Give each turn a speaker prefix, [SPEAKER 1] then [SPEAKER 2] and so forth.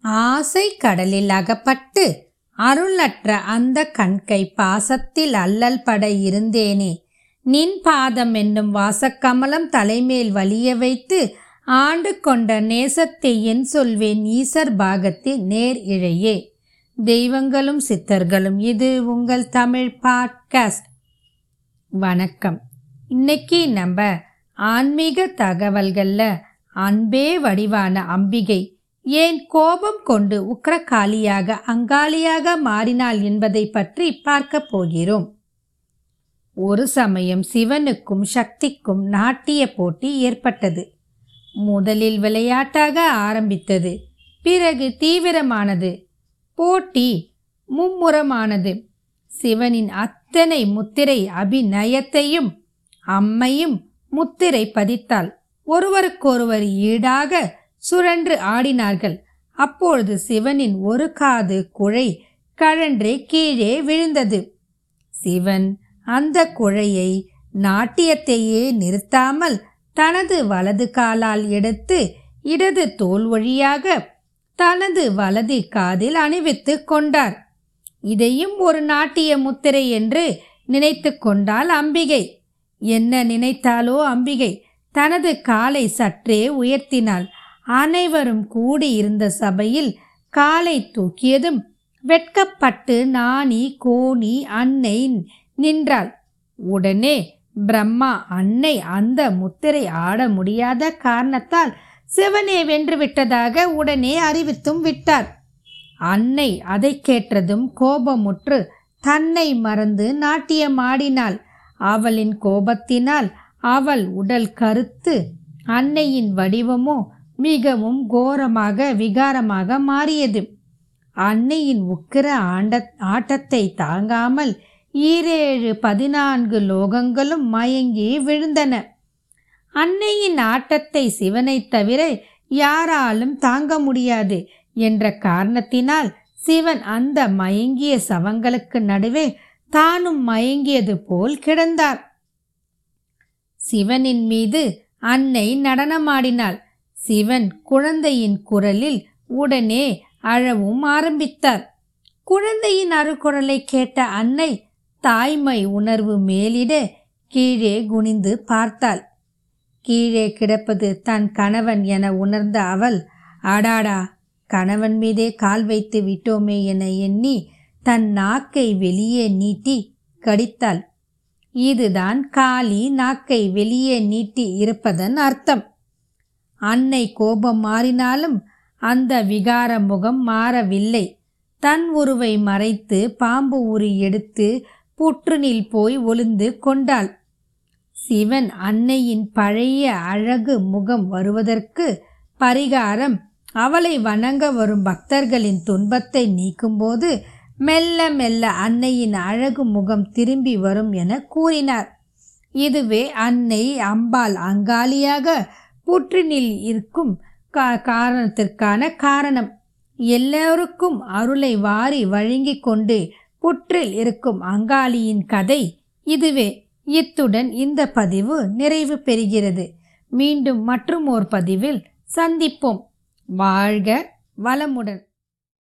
[SPEAKER 1] ஆசை கடலில் அகப்பட்டு அருளற்ற அந்த கண்கை பாசத்தில் அல்லல் பட இருந்தேனே. நின் பாதம் என்னும் வாசக்கமலம் தலைமேல் வலிய வைத்து ஆண்டு கொண்ட நேசத்தை என் சொல்வேன் ஈசர் பாகத்தில் நேர் இழையே. தெய்வங்களும் சித்தர்களும் இது உங்கள் தமிழ் பாட்காஸ்ட். வணக்கம். இன்னைக்கு நம்ம ஆன்மீக தகவல்களில் அன்பே வடிவான அம்பிகை ஏன் கோபம் கொண்டு உக்ரகாலியாக அங்காளியாக மாறினாள் என்பதை பற்றி பார்க்கப் போகிறோம். ஒரு சமயம் சிவனுக்கும் சக்திக்கும் நாட்டிய போட்டி ஏற்பட்டது. முதலில் விளையாட்டாக ஆரம்பித்தது. பிறகு தீவிரமானது. போட்டி மும்முரமானது. சிவனின் அத்தனை முத்திரை அபிநயத்தையும் அம்மையும் முத்திரை பதித்தாள். ஒருவருக்கொருவர் ஈடாக சுழன்று ஆடினார்கள். அப்பொழுது சிவனின் ஒரு காது குழை கழன்று கீழே விழுந்தது. சிவன் அந்த குழையை நாட்டியத்தையே நிறுத்தாமல் தனது வலது காலால் எடுத்து இடது தோல் வழியாக தனது வலது காதில் அணிவித்து கொண்டார். இதையும் ஒரு நாட்டிய முத்திரை என்று நினைத்து கொண்டாள் அம்பிகை. என்ன நினைத்தாலோ அம்பிகை தனது காலை சற்றே உயர்த்தினாள். அனைவரும் கூடியிருந்த சபையில் காலை தூக்கியதும் வெட்கப்பட்டு நாணி கோணி அன்னை நின்றாள். உடனே பிரம்மா அன்னை அந்த முத்திரை ஆட முடியாத காரணத்தால் சிவனே வென்று விட்டதாக உடனே அறிவித்தும் விட்டார். அன்னை அதை கேட்டதும் கோபமுற்று தன்னை மறந்து நாட்டியமாடினாள். அவளின் கோபத்தினால் அவள் உடல் கருத்து அன்னையின் வடிவமோ மிகவும் கோரமாக விகாரமாக மாறியது. அன்னையின் உக்கிர ஆண்ட ஆட்டத்தை தாங்காமல் ஈரேழு பதினான்கு லோகங்களும் மயங்கி விழுந்தன. அன்னையின் ஆட்டத்தை சிவனைத் தவிர யாராலும் தாங்க முடியாது என்ற காரணத்தினால் சிவன் அந்த மயங்கிய சவங்களுக்கு நடுவே தானும் மயங்கியது போல் கிடந்தார். சிவனின் மீது அன்னை நடனமாடினாள். சிவன் குழந்தையின் குரலில் உடனே அழவும் ஆரம்பித்தார். குழந்தையின் அருக்குரலை கேட்ட அன்னை தாய்மை உணர்வு மேலிட கீழே குனிந்து பார்த்தாள். கீழே கிடப்பது தன் கணவன் என உணர்ந்த அவள் ஆடாடா கணவன் மீதே கால் வைத்து விட்டோமே என எண்ணி தன் நாக்கை வெளியே நீட்டி கடித்தாள். இதுதான் காளி நாக்கை வெளியே நீட்டி இருப்பதன் அர்த்தம். அன்னை கோபம் மாறினாலும் அந்த விகார முகம் மாறவில்லை. தன் உருவை மறைத்து பாம்பு உரி எடுத்து புற்றுனில் போய் ஒளிந்து கொண்டாள். சிவன் அன்னையின் பழைய அழகு முகம் வருவதற்கு பரிகாரம் அவளை வணங்க வரும் பக்தர்களின் துன்பத்தை நீக்கும்போது மெல்ல மெல்ல அன்னையின் அழகு முகம் திரும்பி வரும் என கூறினார். இதுவே அன்னை அம்பாள் அங்காளியாக புற்றினில் இருக்கும் கா காரணத்திற்கான காரணம். எல்லோருக்கும் அருளை வாரி வழங்கி கொண்டு புற்றில் இருக்கும் அங்காளியின் கதை இதுவே. இத்துடன் இந்த பதிவு நிறைவு பெறுகிறது. மீண்டும் மற்றும் ஓர் பதிவில் சந்திப்போம். வாழ்க வளமுடன்.